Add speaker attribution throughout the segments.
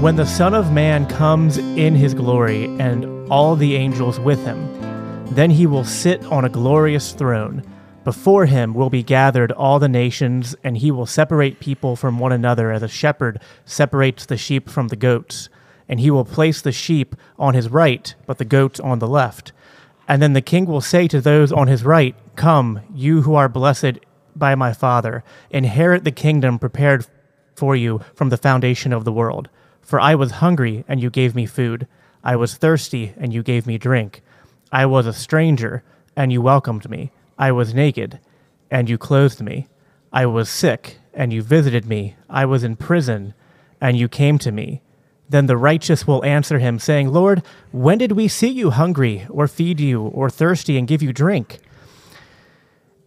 Speaker 1: When the Son of Man comes in his glory and all the angels with him, then he will sit on a glorious throne. Before him will be gathered all the nations, and he will separate people from one another as a shepherd separates the sheep from the goats. And he will place the sheep on his right, but the goats on the left. And then the king will say to those on his right, Come, you who are blessed by my Father, inherit the kingdom prepared for you from the foundation of the world. For I was hungry, and you gave me food. I was thirsty, and you gave me drink. I was a stranger, and you welcomed me. I was naked, and you clothed me. I was sick, and you visited me. I was in prison, and you came to me. Then the righteous will answer him, saying, Lord, when did we see you hungry, or feed you, or thirsty, and give you drink?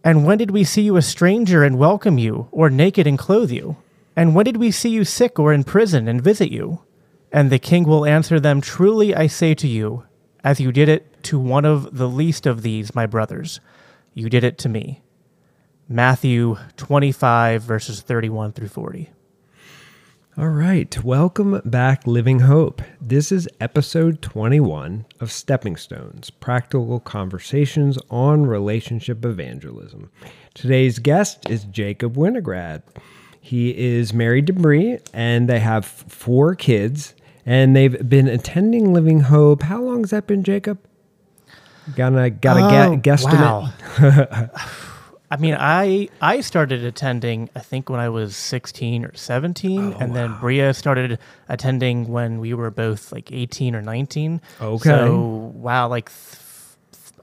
Speaker 1: And when did we see you a stranger and welcome you, or naked and clothe you? And when did we see you sick or in prison and visit you? And the king will answer them, Truly I say to you, as you did it to one of the least of these, my brothers, you did it to me. Matthew 25, verses 31 through 40.
Speaker 2: All right. Welcome back, Living Hope. This is episode 21 of Stepping Stones Practical Conversations on Relationship Evangelism. Today's guest is Jacob Winograd. He is married to Bree, and they have four kids, and they've been attending Living Hope. How long has that been, Jacob? Gotta, gotta
Speaker 1: Oh,
Speaker 2: get, guesstimate.
Speaker 1: wow. I mean, I I started attending I think when I was 16 or 17 and then Bria started attending when we were both like 18 or 19.
Speaker 2: Okay.
Speaker 1: So, wow, like th-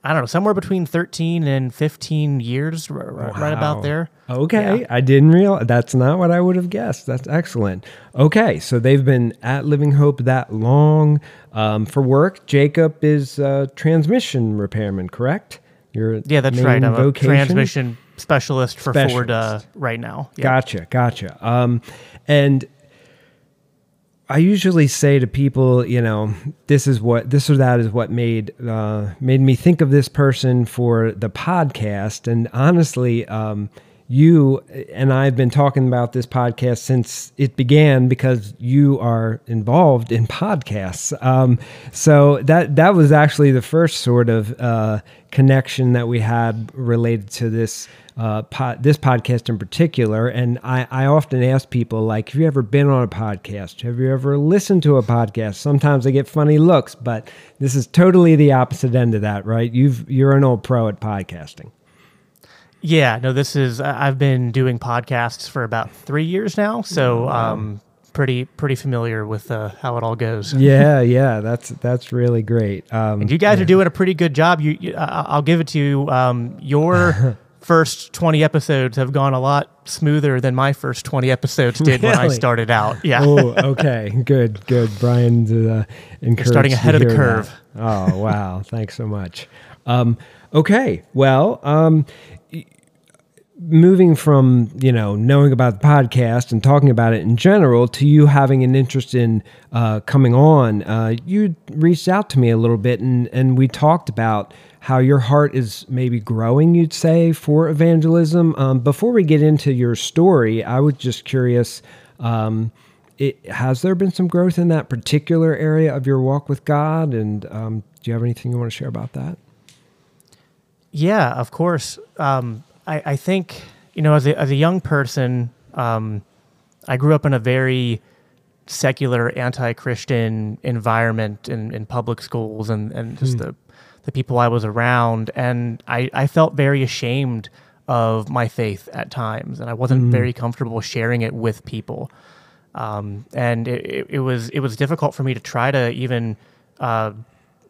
Speaker 1: I don't know, somewhere between 13 and 15 years r- r- right about there.
Speaker 2: Okay,
Speaker 1: Yeah.
Speaker 2: I didn't realize that's not what I would have guessed. That's excellent. Okay, so they've been at Living Hope that long um, for work. Jacob is a transmission repairman, correct? Your
Speaker 1: Yeah, that's right. I'm
Speaker 2: vocation?
Speaker 1: a transmission specialist for Ford uh, right now. Yeah.
Speaker 2: Gotcha, gotcha. Um, and I usually say to people, you know, this is what this or that is what made uh, made me think of this person for the podcast. And honestly, um, you and I have been talking about this podcast since it began because you are involved in podcasts. Um, so that that was actually the first sort of uh, connection that we had related to this uh, pod, this podcast in particular. And I, I often ask people, like, have you ever been on a podcast? Have you ever listened to a podcast? Sometimes I get funny looks, but this is totally the opposite end of that, right? You've you're an old pro at podcasting.
Speaker 1: Yeah, no, this is I've been doing podcasts for about three years now, so um, pretty pretty familiar with uh, how it all goes.
Speaker 2: Yeah, yeah, that's that's really great. Um,
Speaker 1: And you guys are doing a pretty good job. You, you I'll give it to you. Um, your first twenty episodes have gone a lot smoother than my first twenty episodes did when I started out. Yeah.
Speaker 2: oh, okay, good, good. Brian's uh,
Speaker 1: starting ahead of the curve.
Speaker 2: that. Oh, wow! Thanks so much. Um, okay, well, um, moving from you know knowing about the podcast and talking about it in general to you having an interest in uh, coming on, uh, you reached out to me a little bit and and we talked about how your heart is maybe growing. You'd say for evangelism. Um, before we get into your story, I was just curious. Um, it, has there been some growth in that particular area of your walk with God? And um, do you have anything you want to share about that?
Speaker 1: Yeah, of course. Um, I, I think you know, as a as a young person, um, I grew up in a very secular, anti-Christian environment in, in public schools, and and just the the people I was around, and I I felt very ashamed of my faith at times, and I wasn't very comfortable sharing it with people. Um, and it, it, it was it was difficult for me to try to even uh,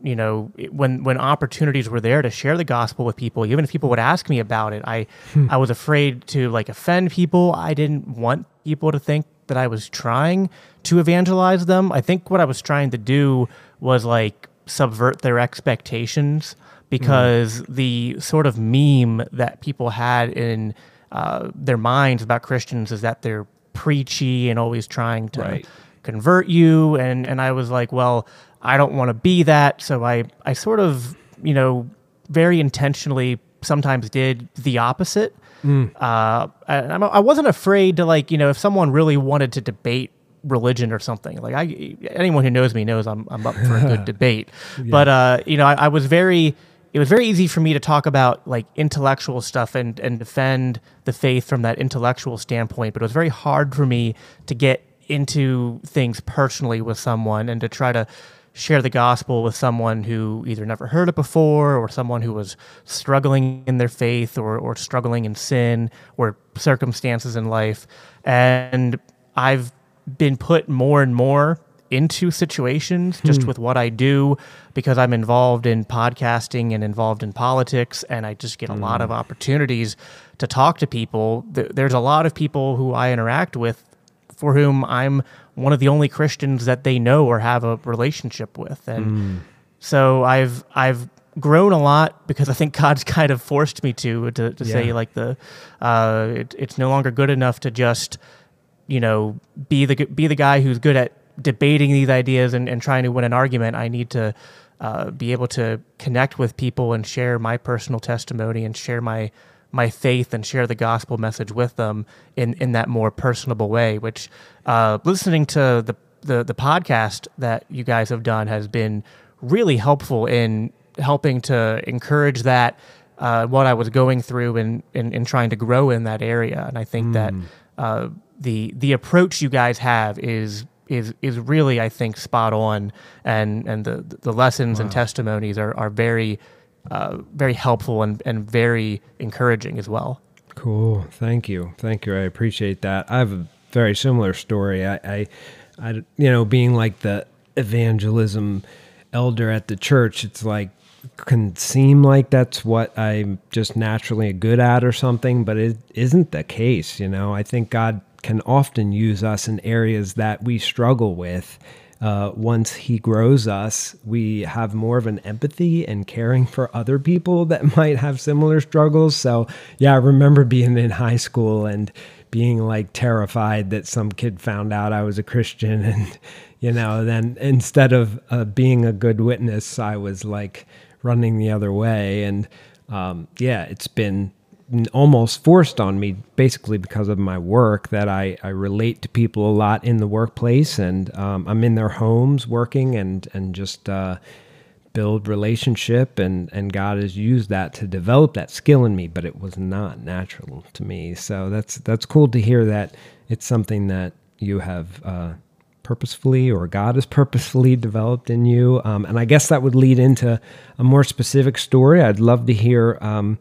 Speaker 1: you know when when opportunities were there to share the gospel with people even if people would ask me about it i i was afraid to like offend people. I didn't want people to think that i was trying to evangelize them. I think what i was trying to do was like subvert their expectations because the sort of meme that people had in uh, their minds about christians is that they're preachy and always trying to
Speaker 2: Right.
Speaker 1: convert you. And and I was like, well, I don't want to be that, so I I sort of, you know, very intentionally sometimes did the opposite. Uh, and I'm, I wasn't afraid to like, you know, if someone really wanted to debate religion or something. Like I, anyone who knows me knows I'm I'm up for a good debate. But uh, you know, I, I was very. It was very easy for me to talk about like intellectual stuff and and defend the faith from that intellectual standpoint. But it was very hard for me to get into things personally with someone and to try to share the gospel with someone who either never heard it before or someone who was struggling in their faith or, or struggling in sin or circumstances in life. And I've been put more and more into situations hmm. just with what I do because I'm involved in podcasting and involved in politics, and I just get a lot hmm. of opportunities to talk to people. There's a lot of people who I interact with for whom I'm one of the only Christians that they know or have a relationship with, and so I've I've grown a lot because I think God's kind of forced me to to, to say like the uh, it, it's no longer good enough to just you know be the be the guy who's good at debating these ideas and, and trying to win an argument. I need to uh, be able to connect with people and share my personal testimony and share my my faith and share the gospel message with them in in that more personable way. Which uh, listening to the, the the podcast that you guys have done has been really helpful in helping to encourage that uh, what I was going through and in, in, trying to grow in that area. And I think that uh, the the approach you guys have is is is really I think spot on, and and the the lessons and testimonies are are very uh, very helpful and and very encouraging as well.
Speaker 2: Cool. Thank you. Thank you. I appreciate that. I have a very similar story. I, I, I you know, being like the evangelism elder at the church, it's like can seem like that's what I'm just naturally good at or something, but it isn't the case. You know, I think God can often use us in areas that we struggle with. Uh, once he grows us, we have more of an empathy and caring for other people that might have similar struggles. So, yeah, I remember being in high school and being like terrified that some kid found out I was a Christian. And, you know, then instead of uh, being a good witness, I was like running the other way. And um, yeah, it's been almost forced on me basically because of my work that I, I relate to people a lot in the workplace and um, I'm in their homes working and, and just uh, build relationship and, and God has used that to develop that skill in me, but it was not natural to me. So that's, that's cool to hear that it's something that you have uh, purposefully or God has purposefully developed in you. Um, and I guess that would lead into a more specific story. I'd love to hear um,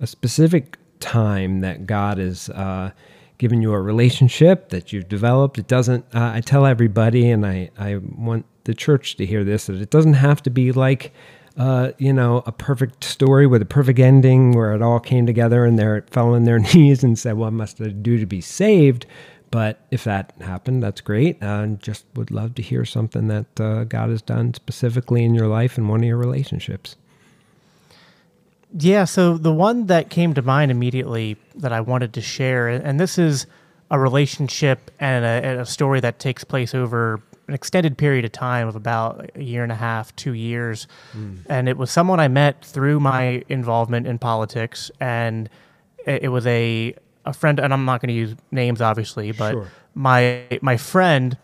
Speaker 2: a specific time that God has uh, given you a relationship that you've developed. It doesn't, uh, I tell everybody, and I, I want the church to hear this, that it doesn't have to be like, uh, you know, a perfect story with a perfect ending where it all came together and they fell on their knees and said, What must I do to be saved? But if that happened, that's great. Uh, just would love to hear something that uh, God has done specifically in your life and one of your relationships.
Speaker 1: Yeah, so the one that came to mind immediately that I wanted to share, and this is a relationship and a, and a story that takes place over an extended period of time of about a year and a half, two years. And it was someone I met through my involvement in politics. And it, it was a, a friend, and I'm not going to use names, obviously, but
Speaker 2: Sure.
Speaker 1: my, my friend,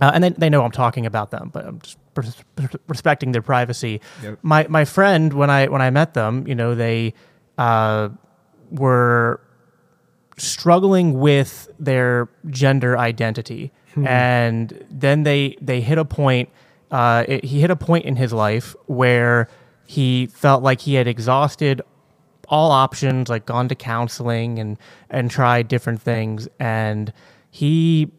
Speaker 1: uh, and they, they know I'm talking about them, but I'm just pers- respecting their privacy.
Speaker 2: Yep.
Speaker 1: My my friend, when I when I met them, you know, they uh, were struggling with their gender identity, and then they they hit a point. Uh, it, he hit a point in his life where he felt like he had exhausted all options, like gone to counseling and and tried different things, and he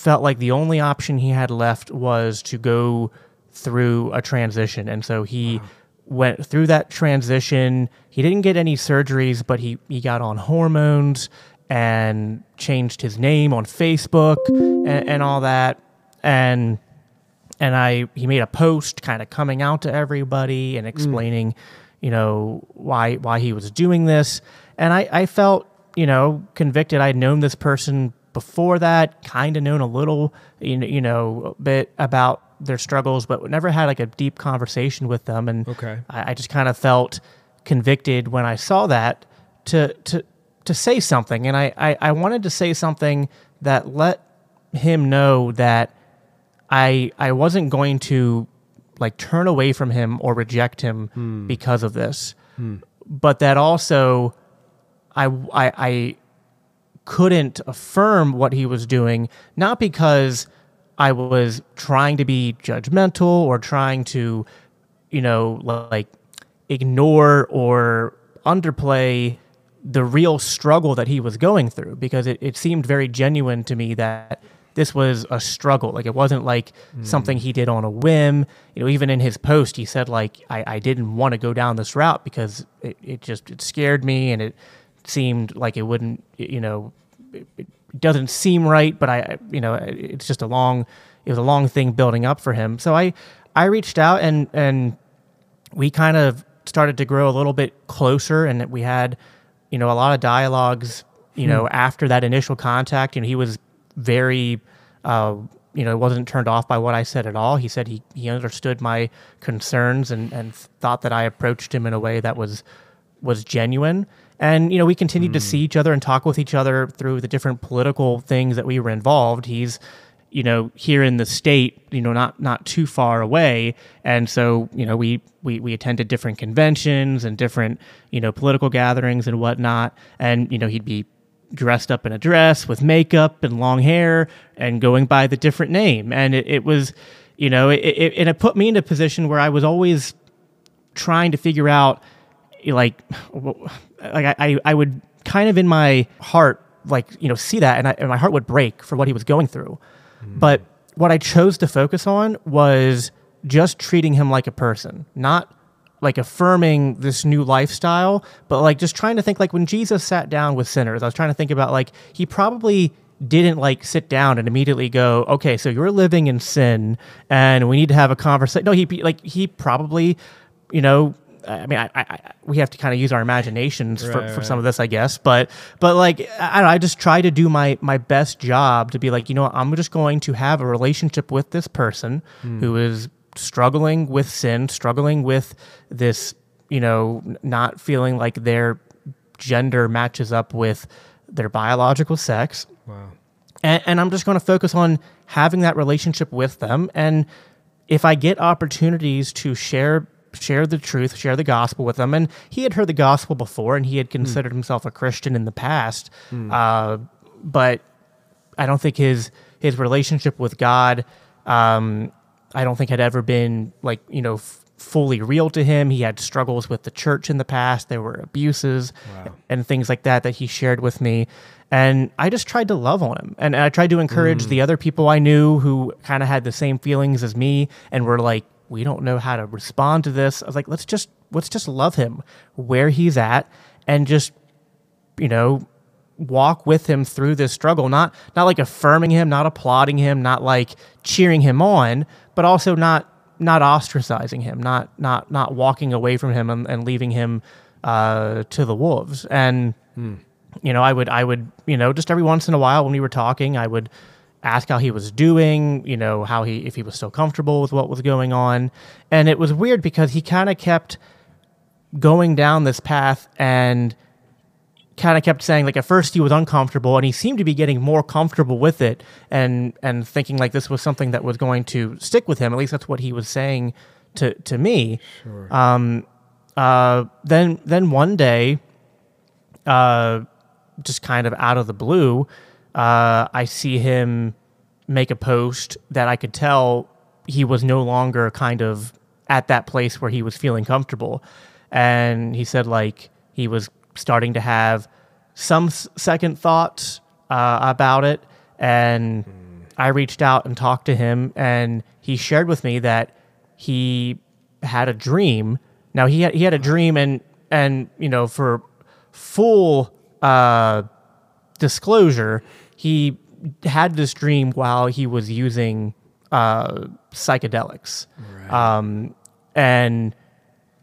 Speaker 1: felt like the only option he had left was to go through a transition. And so he went through that transition. He didn't get any surgeries, but he, he got on hormones and changed his name on Facebook and, and all that. And and I he made a post kind of coming out to everybody and mm. explaining, you know, why why he was doing this. And I, I felt, you know, convicted. I'd known this person before that, kind of known a little, you know, bit about their struggles, but never had like a deep conversation with them. And
Speaker 2: Okay.
Speaker 1: I, I just kind of felt convicted when I saw that to to to say something. And I, I, I wanted to say something that let him know that I I wasn't going to like turn away from him or reject him hmm. because of this, hmm. but that also I I I couldn't affirm what he was doing not because I was trying to be judgmental or trying to you know like ignore or underplay the real struggle that he was going through because it, it seemed very genuine to me that this was a struggle. Like it wasn't like hmm. something he did on a whim. You know, even in his post, he said like, I, I didn't want to go down this route because it, it just, it scared me and it seemed like it wouldn't, you know, it, it doesn't seem right, but I, you know, it's just a long, it was a long thing building up for him. So I, I reached out and, and we kind of started to grow a little bit closer and we had, you know, a lot of dialogues, you know, after that initial contact, you know, he was very, uh, you know, wasn't turned off by what I said at all. He said he, he understood my concerns and, and thought that I approached him in a way that was, was genuine. And, you know, we continued to hmm. see each other and talk with each other through the different political things that we were involved. He's, you know, here in the state, you know, not not too far away, and so you know, we we we attended different conventions and different you know political gatherings and whatnot, and you know, he'd be dressed up in a dress with makeup and long hair and going by the different name, and it, it was, you know, it, it and it put me in a position where I was always trying to figure out like like I, I, would kind of in my heart like you know see that and, I, and my heart would break for what he was going through. Mm. But what i chose to focus on was just treating him like a person not like affirming this new lifestyle but like just trying to think like when jesus sat down with sinners i was trying to think about like he probably didn't like sit down and immediately go okay so you're living in sin and we need to have a conversation no he like he probably you know I mean, I, I, we have to kind of use our imaginations for,
Speaker 2: Right,
Speaker 1: for
Speaker 2: right.
Speaker 1: some of this, I guess. But, but like, I, don't know, I just try to do my my best job to be like, you know, I'm just going to have a relationship with this person who hmm. is struggling with sin, struggling with this, you know, not feeling like their gender matches up with their biological sex
Speaker 2: Wow.
Speaker 1: and, and I'm just going to focus on having that relationship with them. And if I get opportunities to share share the truth, share the gospel with them, and he had heard the gospel before, and he had considered himself a Christian in the past, uh, but I don't think his his relationship with God, um, I don't think had ever been like you know. F- fully real to him. He had struggles with the church in the past. There were abuses
Speaker 2: Wow.
Speaker 1: and things like that that he shared with me. And i just tried to love on him. And i tried to encourage the other people i knew who kind of had the same feelings as me and were like we don't know how to respond to this. I was like let's just let's just love him where he's at and just you know walk with him through this struggle. Not not like affirming him not applauding him not like cheering him on but also not not ostracizing him not not not walking away from him and, and leaving him uh, to the wolves. And you know i would i would you know just every once in a while when we were talking i would ask how he was doing you know how he if he was still comfortable with what was going on. And it was weird because he kind of kept going down this path and kind of kept saying like at first he was uncomfortable and he seemed to be getting more comfortable with it and and thinking like this was something that was going to stick with him. At least that's what he was saying to to me. Sure. um uh then then one day uh just kind of out of the blue uh i see him make a post that i could tell he was no longer kind of at that place where he was feeling comfortable. And he said like he was starting to have some s- second thoughts uh, about it. And i reached out and talked to him and he shared with me that he had a dream. Now he had, he had a dream and and you know for full uh disclosure he had this dream while he was using uh psychedelics. Um and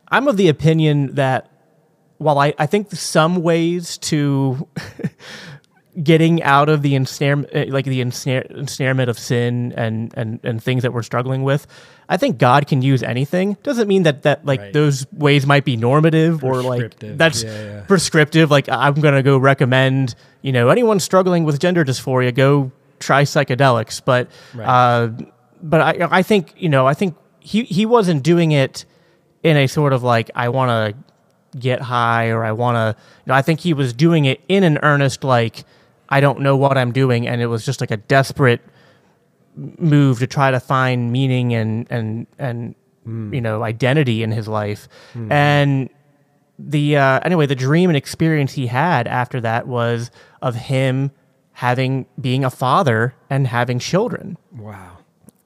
Speaker 1: i'm of the opinion that while I, I think some ways to getting out of the ensnare, uh, like the ensnare, ensnarement of sin and, and, and things that we're struggling with, I think God can use anything. Doesn't mean that, that like
Speaker 2: Right.
Speaker 1: those ways might be normative or like
Speaker 2: Prescriptive.
Speaker 1: that's
Speaker 2: Yeah, yeah.
Speaker 1: prescriptive. Like I'm going to go recommend, you know, anyone struggling with gender dysphoria, go try psychedelics, but
Speaker 2: Right.
Speaker 1: uh, but I I think you know I think he he wasn't doing it in a sort of like I want to get high or I want to. You know, I think he was doing it in an earnest like I don't know what I'm doing, and it was just like a desperate move to try to find meaning and and and you know identity in his life. And the uh, anyway the dream and experience he had after that was of him having being a father and having children.
Speaker 2: Wow.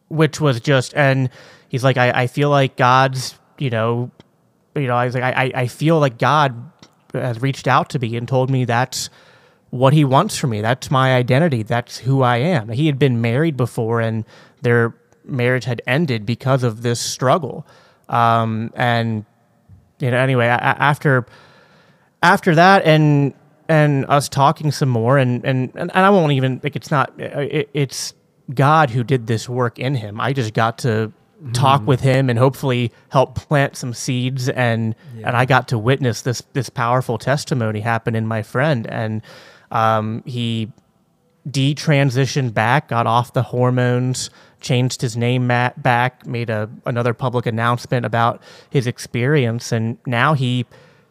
Speaker 1: which was just and he's like I, I feel like God's you know you know I was like I, I- I feel like God has reached out to me and told me that's what he wants from me. That's my identity. That's who I am. He had been married before and their marriage had ended because of this struggle. Um, and you know anyway after after that and and us talking some more and and and, I won't even like it's not it, it's God who did this work in him. I just got to talk with him and hopefully help plant some seeds and and I got to witness this this powerful testimony happen in my friend. And um, he detransitioned back, got off the hormones, changed his name back, made a another public announcement about his experience, and now he,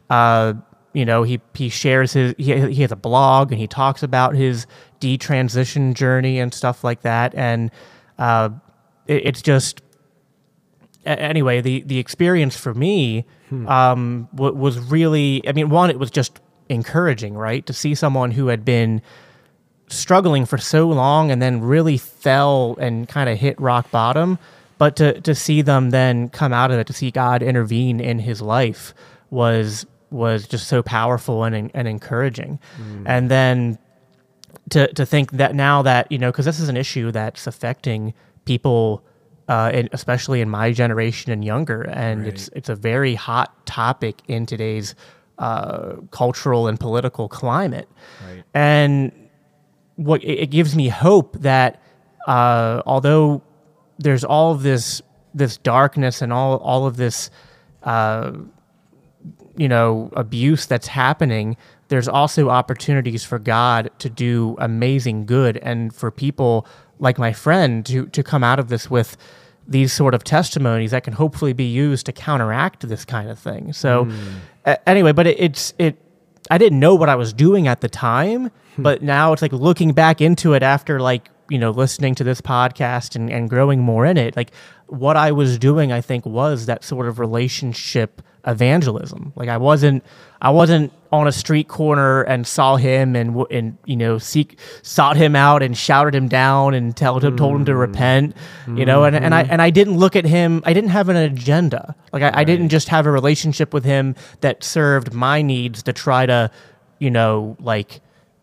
Speaker 1: uh, you know, he he shares his he, he has a blog and he talks about his detransition journey and stuff like that, and uh, it, it's just anyway, the the experience for me um, w- was really. I mean, one, it was just encouraging, right, to see someone who had been struggling for so long and then really fell and kind of hit rock bottom, but to to see them then come out of it, to see God intervene in his life was was just so powerful and and encouraging, and then to to think that now that you know because this is an issue that's affecting people uh, in, especially in my generation and younger and it's it's a very hot topic in today's uh, cultural and political climate
Speaker 2: Right.
Speaker 1: and what it, it gives me hope that uh, although there's all of this this darkness and all all of this uh, you know abuse that's happening there's also opportunities for god to do amazing good and for people like my friend to to come out of this with these sort of testimonies that can hopefully be used to counteract this kind of thing. So hmm. a- anyway but it, it's it i didn't know what i was doing at the time hmm. but now it's like looking back into it after like you know listening to this podcast and, and growing more in it like what i was doing i think was that sort of relationship evangelism. Like i wasn't i wasn't on a street corner and saw him and and you know seek sought him out and shouted him down and told him told him to repent you know and, and i and i didn't look at him i didn't have an agenda. Like I, I didn't just have a relationship with him that served my needs to try to you know like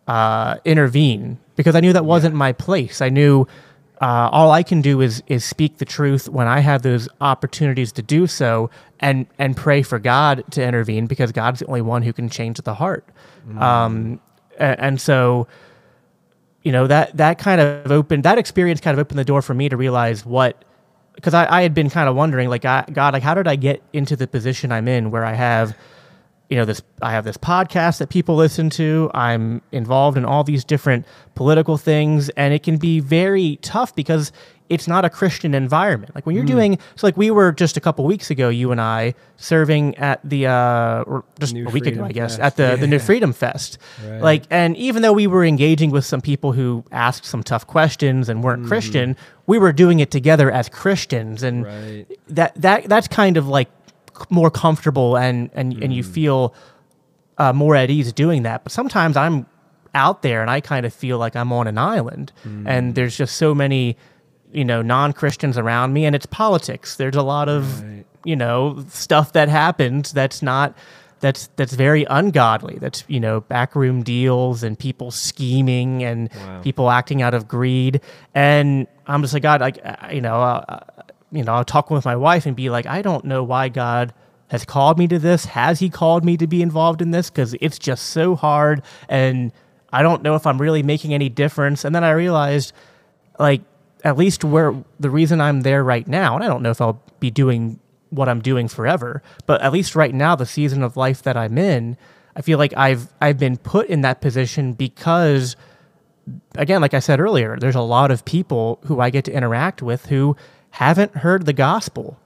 Speaker 1: uh, intervene because I knew that wasn't my place. I knew uh, all I can do is is speak the truth when I have those opportunities to do so, and and pray for God to intervene because God's the only one who can change the heart. Um, a- and so, you know that that kind of opened that experience kind of opened the door for me to realize what because I, I had been kind of wondering like I, God like how did I get into the position I'm in where I have you know this i have this podcast that people listen to. I'm involved in all these different political things and it can be very tough because it's not a christian environment. Like when you're doing so like we were just a couple weeks ago you and i serving at the uh or just
Speaker 2: New
Speaker 1: a week
Speaker 2: Freedom
Speaker 1: ago i guess
Speaker 2: Fest.
Speaker 1: at the the new freedom fest.
Speaker 2: Right.
Speaker 1: like and even though we were engaging with some people who asked some tough questions and weren't christian we were doing it together as christians. And
Speaker 2: Right.
Speaker 1: that that that's kind of like more comfortable and and and you feel uh, more at ease doing that. But sometimes I'm out there and I kind of feel like I'm on an island, and there's just so many, you know, non Christians around me, and it's politics. There's a lot of
Speaker 2: Right.
Speaker 1: you know stuff that happens that's not that's that's very ungodly that's you know backroom deals and people scheming and
Speaker 2: Wow.
Speaker 1: people acting out of greed and i'm just like god like uh, you know uh, you know i'll talk with my wife and be like i don't know why god has called me to this. Has he called me to be involved in this? Because it's just so hard and i don't know if i'm really making any difference. And then i realized like at least where the reason I'm there right now, and I don't know if I'll be doing what I'm doing forever, but at least right now, the season of life that I'm in, I feel like I've I've been put in that position because again, like I said earlier, there's a lot of people who I get to interact with who haven't heard the gospel,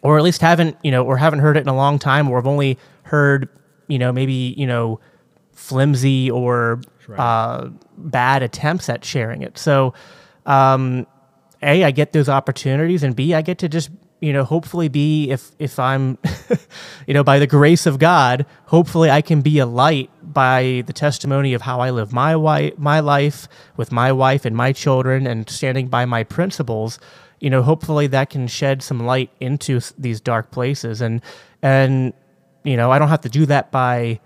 Speaker 1: or at least haven't, you know, or haven't heard it in a long time, or have only heard, you know, maybe, you know, flimsy or uh, bad attempts at sharing it. So, um, a, I get those opportunities, and B, I get to just you know hopefully be if if I'm you know by the grace of God, hopefully I can be a light by the testimony of how I live my wife my life with my wife and my children and standing by my principles. You know, hopefully that can shed some light into these dark places, and and you know I don't have to do that by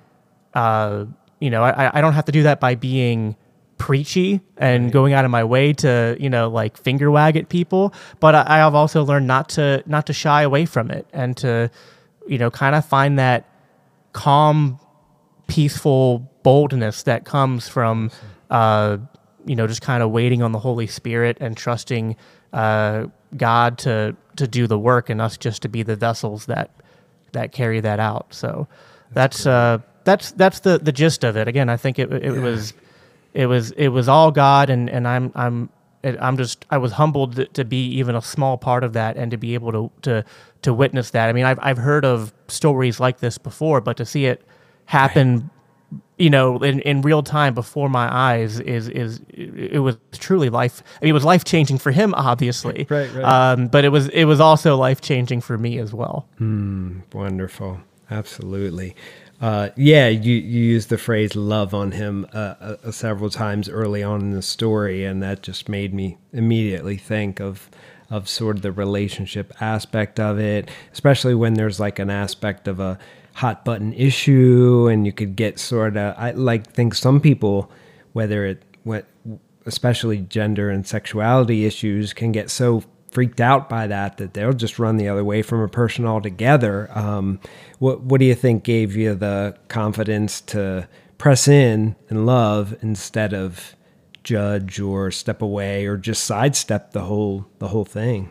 Speaker 1: uh, you know, I, I don't have to do that by being preachy and going out of my way to, you know, like finger wag at people. But I, I have also learned not to not to shy away from it and to, you know, kind of find that calm, peaceful boldness that comes from, uh, you know, just kind of waiting on the Holy Spirit and trusting uh, God to to do the work and us just to be the vessels that that carry that out. So that's uh, that's that's the the gist of it. Again, I think it it was it was it was all God, and and I'm I'm it, I'm just I was humbled to, to be even a small part of that and to be able to to to witness that. I mean, I've I've heard of stories like this before, but to see it happen. You know, in, in real time before my eyes is is it, was truly life. I mean, it was life changing for him, obviously.
Speaker 2: Right, right.
Speaker 1: Um, but it was it was also life changing for me as well.
Speaker 2: Wonderful. Absolutely. Uh, yeah, you, you used the phrase love on him uh, uh, several times early on in the story, and that just made me immediately think of of sort of the relationship aspect of it, especially when there's like an aspect of a hot button issue, and you could get sort of I like think some people, whether it what especially gender and sexuality issues, can get so freaked out by that that they'll just run the other way from a person altogether. Um, what what do you think gave you the confidence to press in and love instead of judge or step away or just sidestep the whole the whole thing?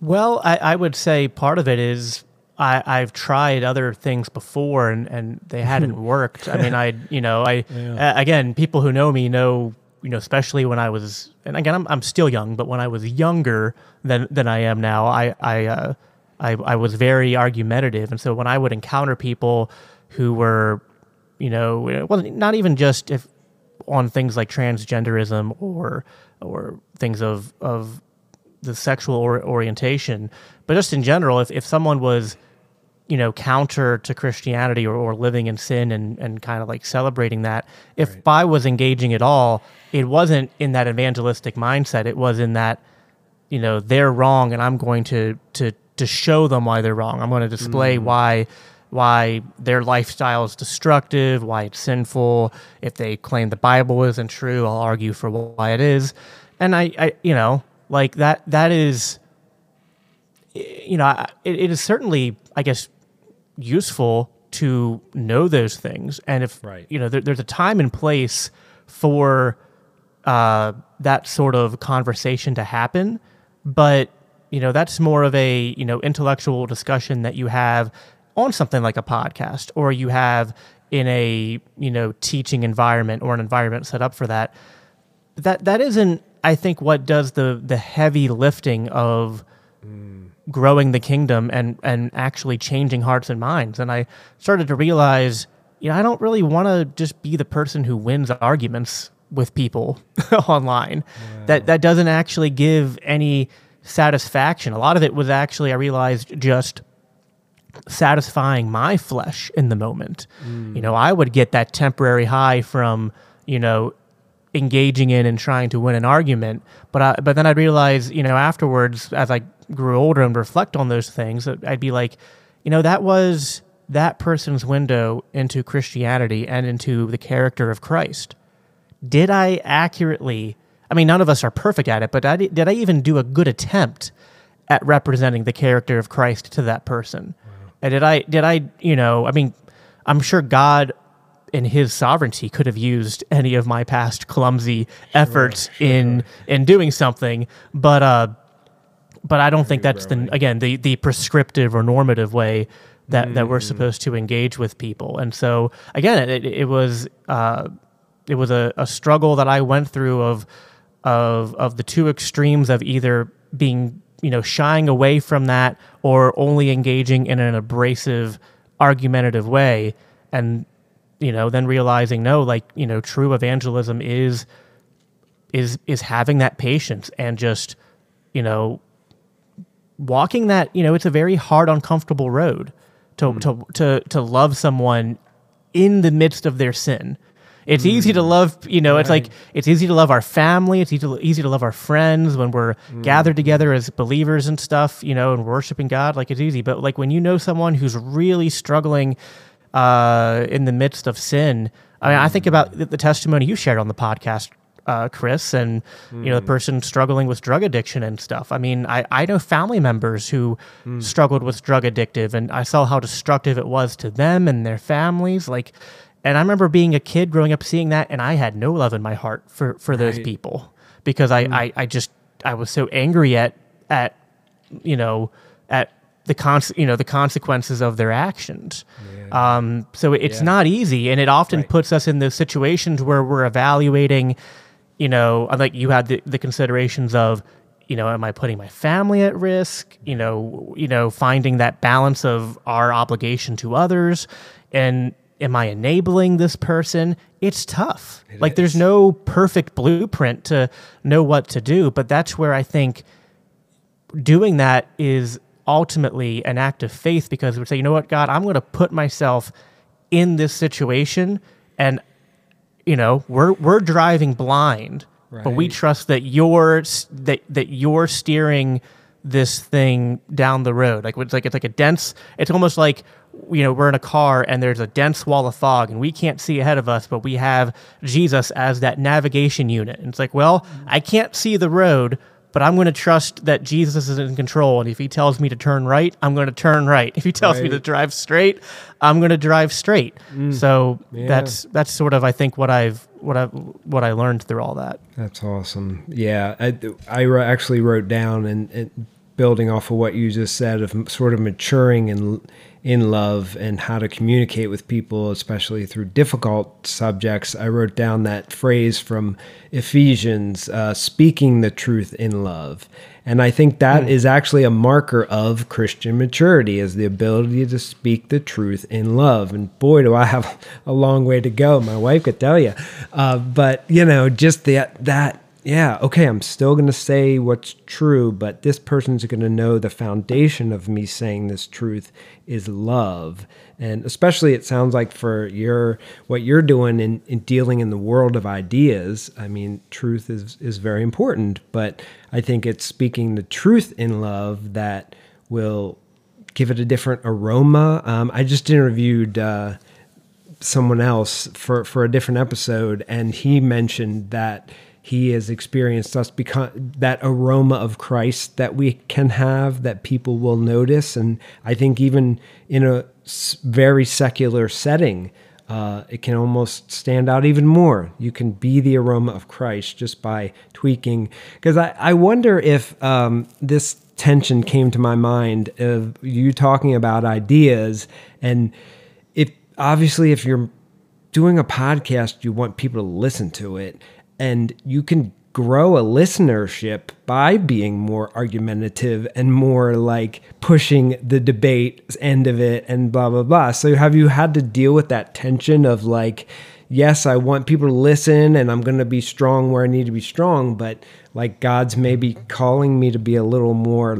Speaker 1: Well, I, I would say part of it is I, I've tried other things before and, and they hadn't worked. I mean, I, you know, I, a- again, people who know me know, you know, especially when I was, and again, I'm, I'm still young, but when I was younger than, than I am now, I, I, uh, I, I was very argumentative. And so when I would encounter people who were, you know, well, not even just if on things like transgenderism or, or things of, of the sexual or- orientation, but just in general, if, if someone was, you know, counter to Christianity or, or living in sin and, and kind of like celebrating that, if I was engaging at all, it wasn't in that evangelistic mindset. It was in that, you know, they're wrong and I'm going to, to, to show them why they're wrong. I'm going to display mm. why why their lifestyle is destructive, why it's sinful. If they claim the Bible isn't true, I'll argue for why it is. And I, I you know, like that that is you know, it, it is certainly, I guess, useful to know those things. And if,
Speaker 2: Right.
Speaker 1: you know, there, there's a time and place for uh, that sort of conversation to happen. But, you know, that's more of a, you know, intellectual discussion that you have on something like a podcast or you have in a, you know, teaching environment or an environment set up for that that that isn't I think what does the the heavy lifting of growing the kingdom and and actually changing hearts and minds. And I started to realize you know I don't really want to just be the person who wins arguments with people online. That that doesn't actually give any satisfaction. A lot of it was actually I realized just satisfying my flesh in the moment. Mm. You know, I would get that temporary high from, you know, engaging in and trying to win an argument, but I, but then I'd realize, you know, afterwards as I grew older and reflect on those things, that I'd be like, you know, that was that person's window into Christianity and into the character of Christ. Did I accurately I mean, none of us are perfect at it, but I, did I even do a good attempt at representing the character of Christ to that person? And did I did I you know I mean I'm sure God in his sovereignty could have used any of my past clumsy efforts in in doing something but uh but I don't think that's the again the the prescriptive or normative way that that we're supposed to engage with people. And so again it, it was uh it was a, a struggle that I went through of of of the two extremes of either being you know shying away from that or only engaging in an abrasive argumentative way and you know then realizing no like you know true evangelism is is is having that patience and just you know walking that you know it's a very hard uncomfortable road to
Speaker 2: Mm.
Speaker 1: to to to love someone in the midst of their sin it's easy to love you know it's like
Speaker 2: Mm.
Speaker 1: It's easy to love our family it's easy to, easy to love our friends when we're
Speaker 2: Mm.
Speaker 1: gathered together as believers and stuff you know and worshiping god like it's easy but like when you know someone who's really struggling uh in the midst of sin i mean i think about the, the testimony you shared on the podcast uh, Chris, and you know the person struggling with drug addiction and stuff. I mean, I, I know family members who struggled with drug addictive, and I saw how destructive it was to them and their families. Like, and I remember being a kid growing up seeing that, and I had no love in my heart for for those
Speaker 2: Right.
Speaker 1: people because I, I I just I was so angry at at you know at the cons you know the consequences of their actions. Um, so it's
Speaker 2: Yeah.
Speaker 1: not easy, and it often
Speaker 2: Right.
Speaker 1: puts us in those situations where we're evaluating, you know, uh, like you had the, the considerations of, you know, am I putting my family at risk? You know, you know, finding that balance of our obligation to others, and am I enabling this person? It's tough. like there's no perfect blueprint to know what to do, but that's where I think doing that is ultimately an act of faith because we say, you know what, God, I'm going to put myself in this situation, and you know, we're we're driving blind, but we trust that you're that that you're steering this thing down the road. Like it's like it's like a dense. It's almost like you know we're in a car and there's a dense wall of fog and we can't see ahead of us, but we have Jesus as that navigation unit. And it's like, well, I can't see the road, but I'm going to trust that Jesus is in control. And if he tells me to turn right, I'm going to turn right. If he tells me to drive straight, I'm going to drive straight. Mm. So
Speaker 2: Yeah.
Speaker 1: that's that's sort of I think what I've what I what I learned through all that.
Speaker 2: That's awesome. Yeah, I, I actually wrote down and, and building off of what you just said of m- sort of maturing in in love and how to communicate with people, especially through difficult subjects. I wrote down that phrase from Ephesians, uh, "speaking the truth in love," and I think that is actually a marker of Christian maturity, is the ability to speak the truth in love. And boy, do I have a long way to go. My wife could tell you, uh, but you know, just that that yeah, okay, I'm still going to say what's true, but this person's going to know the foundation of me saying this truth is love. And especially it sounds like for your what you're doing in, in dealing in the world of ideas, I mean, truth is is very important, but I think it's speaking the truth in love that will give it a different aroma. Um, I just interviewed uh, someone else for for a different episode and he mentioned that he has experienced us become that aroma of Christ that we can have that people will notice and I think even in a very secular setting uh, it can almost stand out even more. You can be the aroma of Christ just by tweaking. Because I, I wonder if um, this tension came to my mind of you talking about ideas and if obviously if you're doing a podcast you want people to listen to it and you can grow a listenership by being more argumentative and more like pushing the debate end of it and blah blah blah. So have you had to deal with that tension of like yes i want people to listen and i'm going to be strong where i need to be strong but like god's maybe calling me to be a little more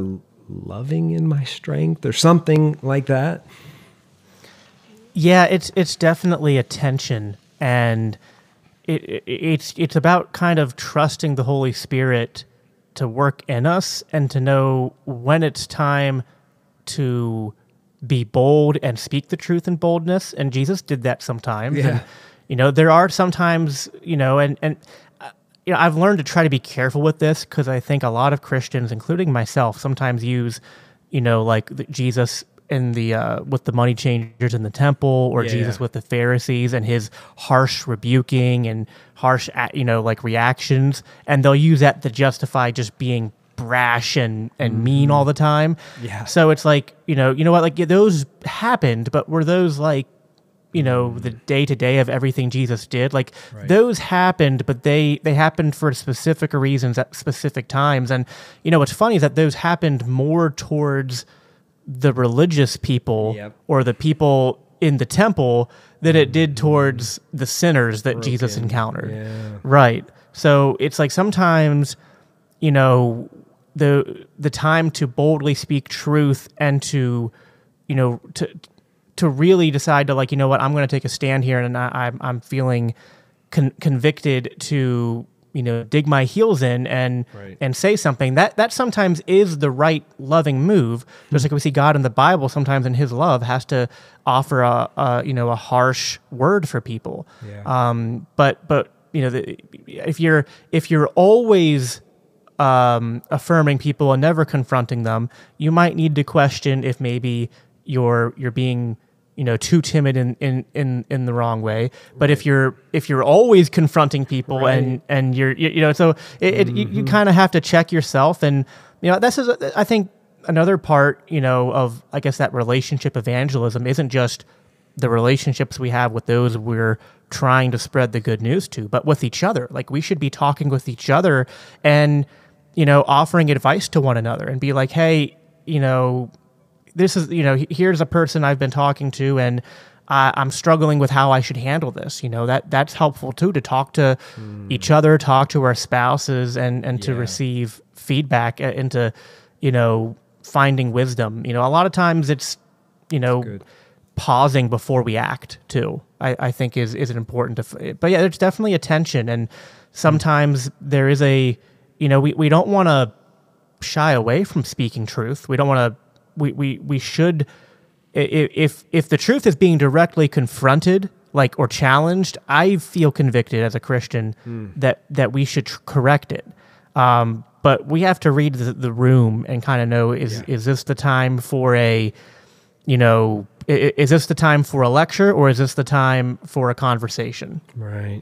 Speaker 2: loving in my strength or something like that?
Speaker 1: Yeah, it's it's definitely a tension, and it, it it's it's about kind of trusting the Holy Spirit to work in us and to know when it's time to be bold and speak the truth in boldness. And Jesus did that sometimes.
Speaker 2: Yeah.
Speaker 1: And, you know, there are sometimes, you know, and and uh, you know, I've learned to try to be careful with this because I think a lot of Christians, including myself, sometimes use, you know, like the, Jesus in the uh, with the money changers in the temple, or
Speaker 2: Yeah.
Speaker 1: Jesus with the Pharisees and his harsh rebuking and harsh, you know, like reactions, and they'll use that to justify just being brash and and mean all the time.
Speaker 2: Yeah.
Speaker 1: So it's like you know, you know what, like yeah, those happened, but were those like you know the day to day of everything Jesus did like
Speaker 2: Right.
Speaker 1: those happened but they they happened for specific reasons at specific times and you know what's funny is that those happened more towards the religious people
Speaker 2: Yep.
Speaker 1: or the people in the temple than it did towards the sinners that Jesus encountered
Speaker 2: Yeah.
Speaker 1: right so it's like sometimes you know the the time to boldly speak truth and to you know to to really decide to like you know what I'm going to take a stand here and I, I'm I'm feeling con- convicted to you know dig my heels in and
Speaker 2: Right.
Speaker 1: and say something that that sometimes is the right loving move just like we see God in the Bible sometimes in His love has to offer a, a you know a harsh word for people
Speaker 2: Yeah.
Speaker 1: um but but you know the, if you're if you're always um, affirming people and never confronting them, you might need to question if maybe you're you're being you know too timid in in in, in the wrong way. But if you're if you're always confronting people and
Speaker 2: Right.
Speaker 1: and you're you, you know so it, it, you, you mm-hmm. kind of have to check yourself and you know this is I think another part you know of I guess that relationship evangelism isn't just the relationships we have with those we're trying to spread the good news to, but with each other. Like we should be talking with each other and, you know, offering advice to one another and be like, hey, you know, this is, you know, here's a person I've been talking to and I I'm struggling with how I should handle this. You know, that that's helpful too to talk to each other, talk to our spouses and, and to receive feedback uh, into, you know, finding wisdom. You know, a lot of times it's, you know, pausing before we act too i, I think is is an important to but yeah there's definitely a tension and sometimes there is a you know we, we don't want to shy away from speaking truth we don't want to we, we we should if if the truth is being directly confronted like or challenged i feel convicted as a christian that that we should tr- correct it um, but we have to read the, the room and kind of know is
Speaker 2: Yeah.
Speaker 1: is this the time for a you know, is this the time for a lecture or is this the time for a conversation?
Speaker 2: Right.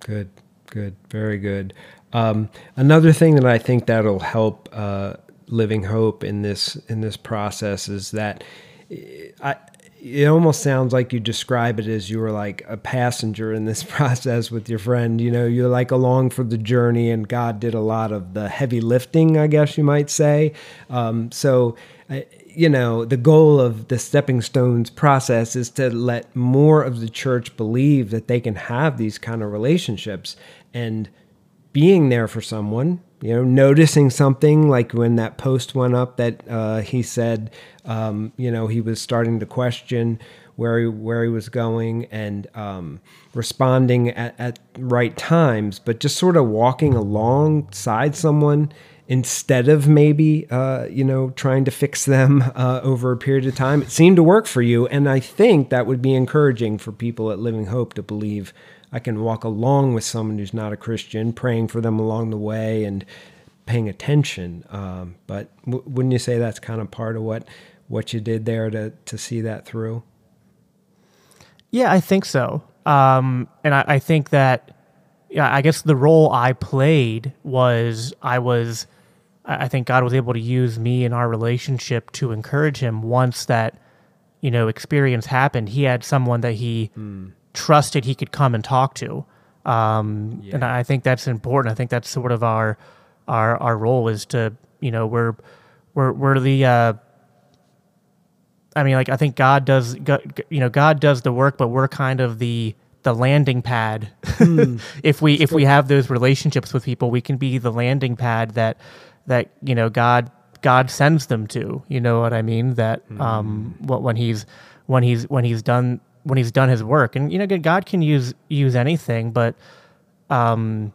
Speaker 2: Good. Good. Very good. Um, another thing that I think that'll help uh, Living Hope in this in this process is that I. It almost sounds like you describe it as you were like a passenger in this process with your friend. You know, you're like along for the journey, and God did a lot of the heavy lifting, I guess you might say. Um, so, uh, you know, the goal of the stepping stones process is to let more of the church believe that they can have these kind of relationships and being there for someone, you know, noticing something like when that post went up that uh, he said, um, you know, he was starting to question where he, where he was going and um, responding at, at right times, but just sort of walking alongside someone instead of maybe uh, you know trying to fix them uh, over a period of time. It seemed to work for you, and I think that would be encouraging for people at Living Hope to believe I can walk along with someone who's not a Christian, praying for them along the way and paying attention. Um, but w- wouldn't you say that's kind of part of what what you did there to to see that through?
Speaker 1: Yeah, I think so. Um, and I, I think that, yeah, I guess the role I played was I was, I I think God was able to use me in our relationship to encourage him once that, you know, experience happened. He had someone that he trusted he could come and talk to. Um, And I think that's important. I think that's sort of our, our, our role is to, you know, we're, we're, we're the, uh, I mean, like I think God does, go- you know, God does the work, but we're kind of the the landing pad. if we if we have those relationships with people, we can be the landing pad that that you know God God sends them to. You know what I mean? That um, what when he's when he's when he's done when he's done his work, and you know, God can use use anything, but um,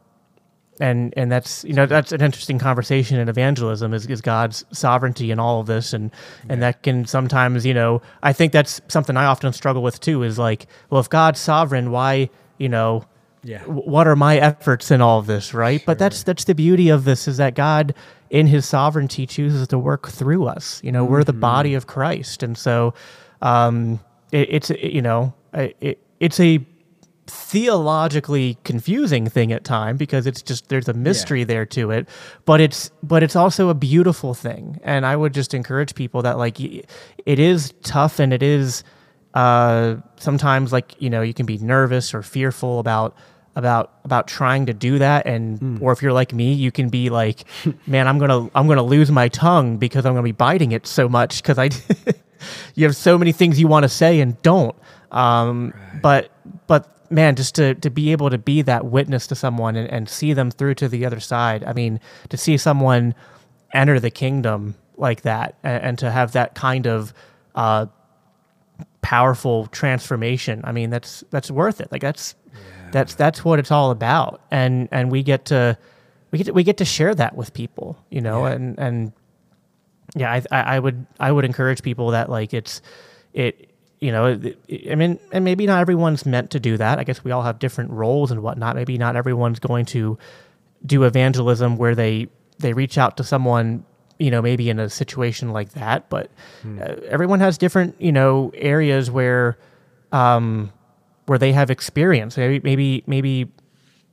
Speaker 1: and and that's you know that's an interesting conversation in evangelism is, is God's sovereignty in all of this. And and that can sometimes you know I think that's something I often struggle with too is like well if God's sovereign why you know
Speaker 2: Yeah.
Speaker 1: what are my efforts in all of this right? But that's that's the beauty of this is that God in his sovereignty chooses to work through us. You know we're the body of Christ. And so um it, it's you know it, it's a theologically confusing thing at time because it's just there's a mystery there to it but it's but it's also a beautiful thing. And i would just encourage people that like it is tough and it is uh, sometimes like you know you can be nervous or fearful about about about trying to do that. And mm. or if you're like me you can be like man i'm gonna i'm gonna lose my tongue because i'm gonna be biting it so much because i you have so many things you want to say and don't. Um, right. but but man just to to be able to be that witness to someone and, and see them through to the other side. I mean to see someone enter the kingdom like that and, and to have that kind of uh, powerful transformation i mean that's that's worth it. Like that's that's that's what it's all about, and and we get to we get to, we get to share that with people, you know, yeah. and and yeah, I, I would I would encourage people that like it's it you know I mean and maybe not everyone's meant to do that. I guess we all have different roles and whatnot. Maybe not everyone's going to do evangelism where they they reach out to someone you know maybe in a situation like that but hmm. uh, everyone has different you know areas where um where they have experience. Maybe maybe maybe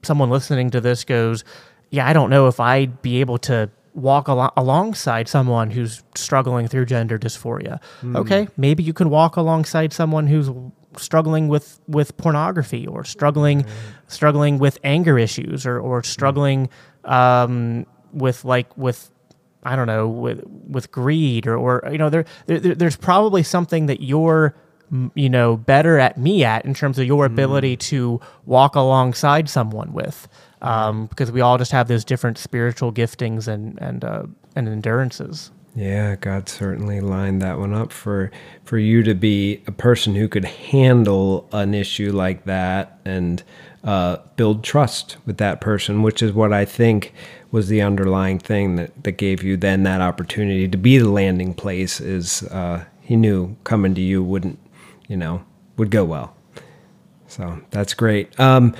Speaker 1: someone listening to this goes, "Yeah, I don't know if I'd be able to walk al- alongside someone who's struggling through gender dysphoria." Mm. Okay, maybe you can walk alongside someone who's struggling with with pornography or struggling mm. struggling with anger issues or or struggling um, with like with I don't know with with greed or or you know there, there there's probably something that you're you know better at me at in terms of your ability mm. to walk alongside someone with um, because we all just have those different spiritual giftings and and uh, and endurances
Speaker 2: yeah god certainly lined that one up for for you to be a person who could handle an issue like that and uh, build trust with that person which is what i think was the underlying thing that, that gave you then that opportunity to be the landing place is uh, he knew coming to you wouldn't you know, would go well. So that's great. Um,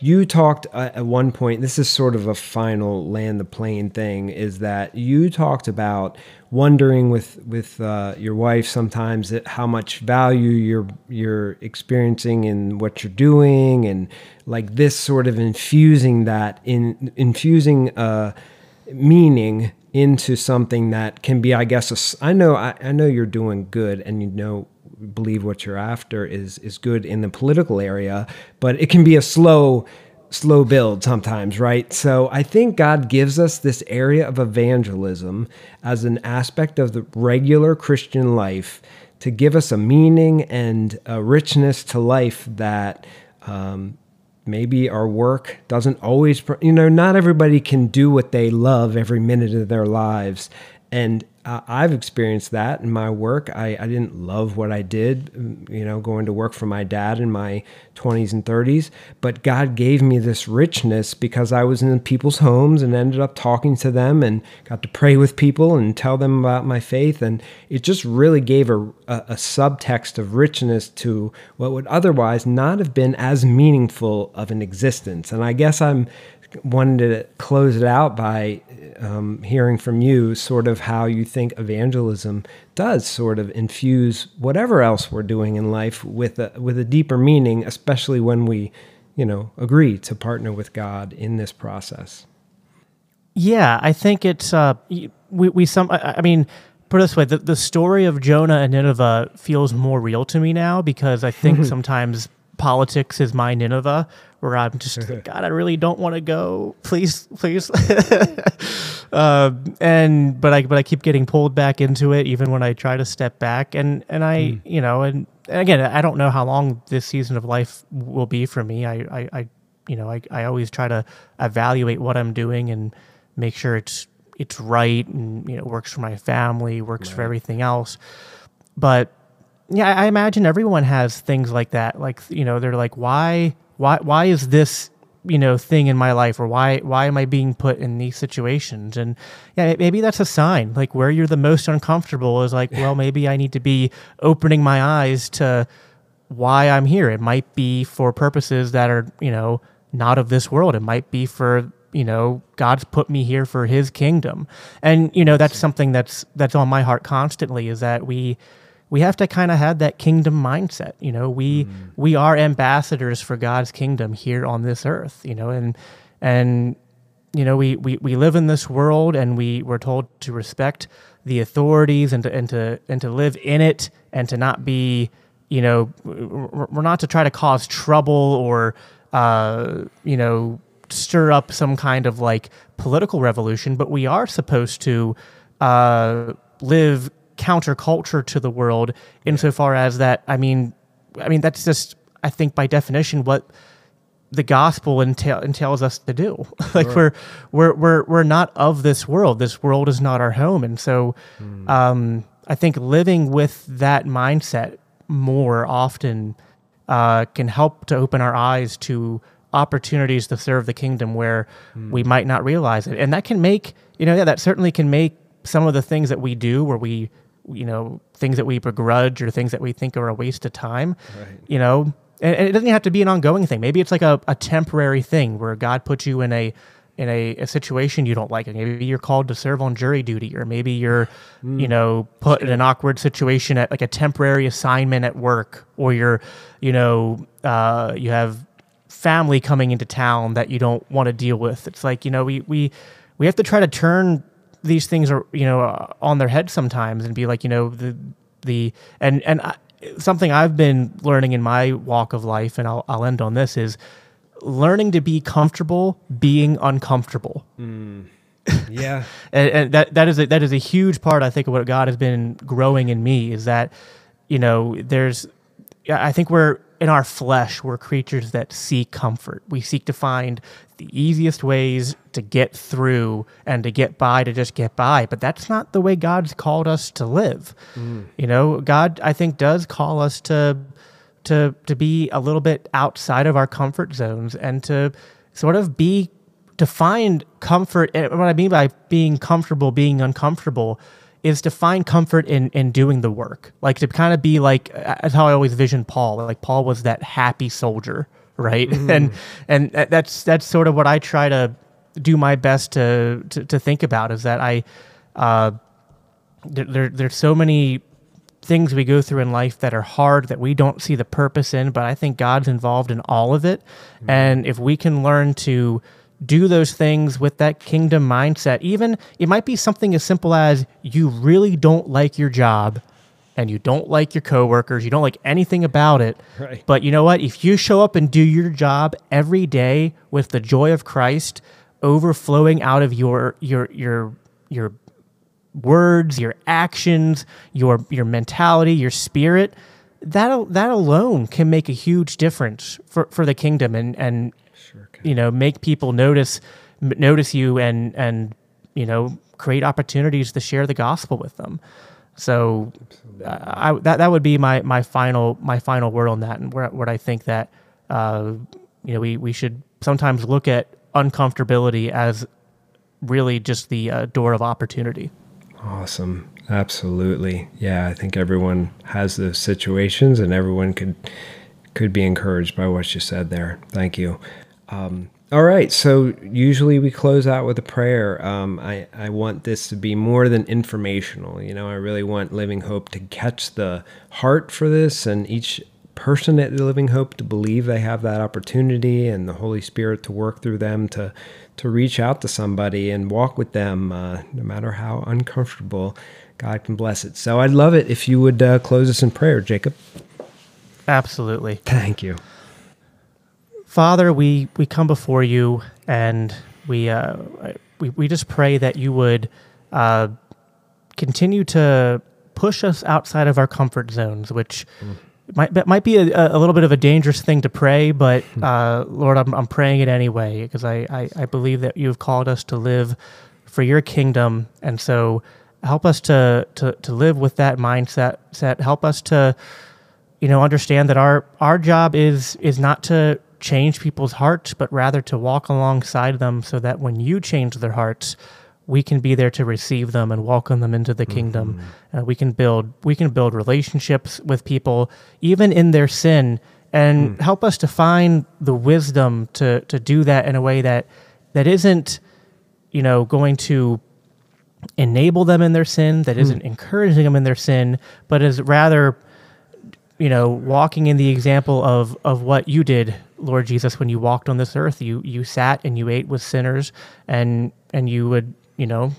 Speaker 2: you talked uh, at one point, this is sort of a final land the plane thing, is that you talked about wondering with with uh, your wife sometimes how much value you're you're experiencing in what you're doing, and like this sort of infusing that in infusing uh, meaning into something that can be, I guess, a, I know I, I know you're doing good, and you know believe what you're after is is good in the political area, but it can be a slow slow build sometimes, right? So I think God gives us this area of evangelism as an aspect of the regular Christian life to give us a meaning and a richness to life that um, maybe our work doesn't always, you know, not everybody can do what they love every minute of their lives. And uh, I've experienced that in my work. I, I didn't love what I did, you know, going to work for my dad in my 20s and 30s. But God gave me this richness because I was in people's homes and ended up talking to them and got to pray with people and tell them about my faith. And it just really gave a, a, a subtext of richness to what would otherwise not have been as meaningful of an existence. And I guess I'm wanted to close it out by um, hearing from you sort of how you think evangelism does sort of infuse whatever else we're doing in life with a, with a deeper meaning, especially when we, you know, agree to partner with God in this process.
Speaker 1: Yeah, I think it's uh, we we some. I, I mean, put it this way: the, the story of Jonah and Nineveh feels more real to me now because I think sometimes politics is my Nineveh, where I'm just God, I really don't want to go. Please, please. uh, and but I but I keep getting pulled back into it, even when I try to step back. And and I mm. you know and, and, again I don't know how long this season of life will be for me. I I, I you know I I always try to evaluate what I'm doing and make sure it's it's right and you know works for my family, works right. for everything else. But yeah, I imagine everyone has things like that. Like you know, they're like, why why why is this you know thing in my life or why why am i being put in these situations? And yeah maybe that's a sign like where you're the most uncomfortable is like well maybe i need to be opening my eyes to why i'm here. It might be for purposes that are you know not of this world. It might be for you know god's put me here for his kingdom. And you know that's something that's that's on my heart constantly is that we we have to kind of have that kingdom mindset. You know, we mm. we are ambassadors for God's kingdom here on this earth. You know, and and you know we we, we live in this world and we we're told to respect the authorities and to and to and to live in it and to not be you know, we're not to try to cause trouble or, uh, you know, stir up some kind of like political revolution, but we are supposed to uh, live counterculture to the world insofar as that. I mean, I mean that's just I think by definition what the gospel entail, entails us to do. like sure. we're we're we're we're not of this world. This world is not our home, and so mm. um, I think living with that mindset more often uh, can help to open our eyes to opportunities to serve the kingdom where mm. we might not realize it, and that can make you know yeah that certainly can make some of the things that we do where we you know things that we begrudge or things that we think are a waste of time right. you know? And, and, it doesn't have to be an ongoing thing. Maybe it's like a, a temporary thing where god puts you in a in a, a situation you don't like. Maybe you're called to serve on jury duty or maybe you're mm. you know put in an awkward situation at like a temporary assignment at work or you're you know uh, you have family coming into town that you don't want to deal with. It's like you know we we we have to try to turn these things are you know uh, on their head sometimes and be like you know the the and and I, something I've been learning in my walk of life and I'll I'll end on this is learning to be comfortable being uncomfortable.
Speaker 2: Mm. Yeah,
Speaker 1: and, and, that that is a, that is a huge part I think of what God has been growing in me is that you know there's I think we're in our flesh, we're creatures that seek comfort. We seek to find the easiest ways to get through and to get by to just get by. But that's not the way God's called us to live. Mm. You know, God, I think, does call us to to to be a little bit outside of our comfort zones and to sort of be to find comfort. And what I mean by being comfortable, being uncomfortable is to find comfort in in doing the work. Like to kind of be like that's how I always vision Paul. Like Paul was that happy soldier, right? Mm. And and that's that's sort of what I try to do my best to to, to think about is that I uh there, there there's so many things we go through in life that are hard that we don't see the purpose in, but I think God's involved in all of it. Mm. And if we can learn to do those things with that kingdom mindset. Even it might be something as simple as you really don't like your job and you don't like your coworkers, you don't like anything about it. Right. But you know what? If you show up and do your job every day with the joy of Christ overflowing out of your your your your words, your actions, your your mentality, your spirit, that that alone can make a huge difference for, for the kingdom and and you know make people notice notice you and and you know create opportunities to share the gospel with them so I, that that would be my my final my final word on that and where what I think that uh, you know we we should sometimes look at uncomfortability as really just the uh, door of opportunity.
Speaker 2: Awesome. Absolutely. Yeah, I think everyone has those situations and everyone could could be encouraged by what you said there. Thank you. Um, all right, so usually we close out with a prayer. Um, I, I want this to be more than informational. You know, I really want Living Hope to catch the heart for this and each person at the Living Hope to believe they have that opportunity and the Holy Spirit to work through them to, to reach out to somebody and walk with them, uh, no matter how uncomfortable. God can bless it. So I'd love it if you would uh, close us in prayer, Jacob.
Speaker 1: Absolutely.
Speaker 2: Thank you.
Speaker 1: Father, we, we come before you and we, uh, we, we just pray that you would uh, continue to push us outside of our comfort zones, which mm. might, might be a, a little bit of a dangerous thing to pray, but hmm. uh, Lord, I'm, I'm praying it anyway because I, I, I believe that you've called us to live for your kingdom. And so help us to, to, to live with that mindset. Set. Help us to, you know, understand that our, our job is, is not to change people's hearts, but rather to walk alongside them so that when you change their hearts, we can be there to receive them and welcome them into the kingdom. Mm-hmm. Uh, we can build we can build relationships with people even in their sin and mm. help us to find the wisdom to to do that in a way that that isn't you know going to enable them in their sin that mm. not encouraging them in their sin but is rather you know walking in the example of of what you did Lord Jesus, when you walked on this earth, you you sat and you ate with sinners, and and you would you know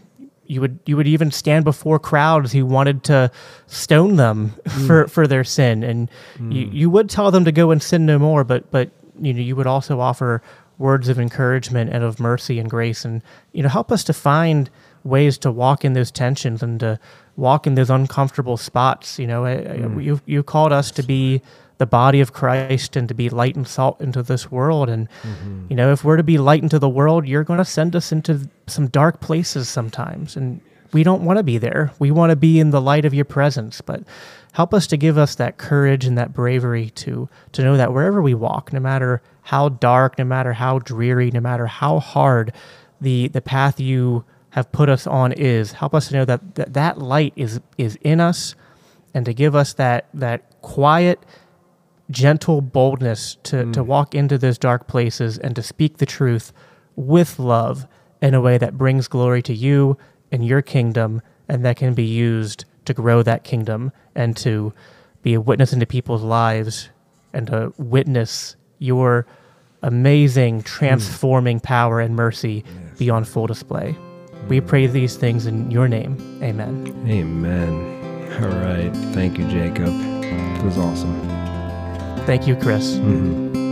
Speaker 1: you would you would even stand before crowds who wanted to stone them for mm. for their sin. And mm. you, you would tell them to go and sin no more but but you know you would also offer words of encouragement and of mercy and grace and you know help us to find ways to walk in those tensions and to walk in those uncomfortable spots you know. I- you mm. you called us to be the body of Christ and to be light and salt into this world. And mm-hmm. you know if we're to be light into the world you're going to send us into some dark places sometimes. And we don't want to be there. We want to be in the light of your presence. But help us to give us that courage and that bravery to to know that wherever we walk no matter how dark no matter how dreary no matter how hard the the path you have put us on is help us to know that that, that light is is in us and to give us that that quiet gentle boldness to, to mm. walk into those dark places and to speak the truth with love in a way that brings glory to you and your kingdom and that can be used to grow that kingdom and to be a witness into people's lives and to witness your amazing mm. transforming power and mercy be on full display. We mm. pray these things in your name. Amen.
Speaker 2: Amen. All right. Thank you, Jacob. It was awesome.
Speaker 1: Thank you, Chris.
Speaker 2: Mhm.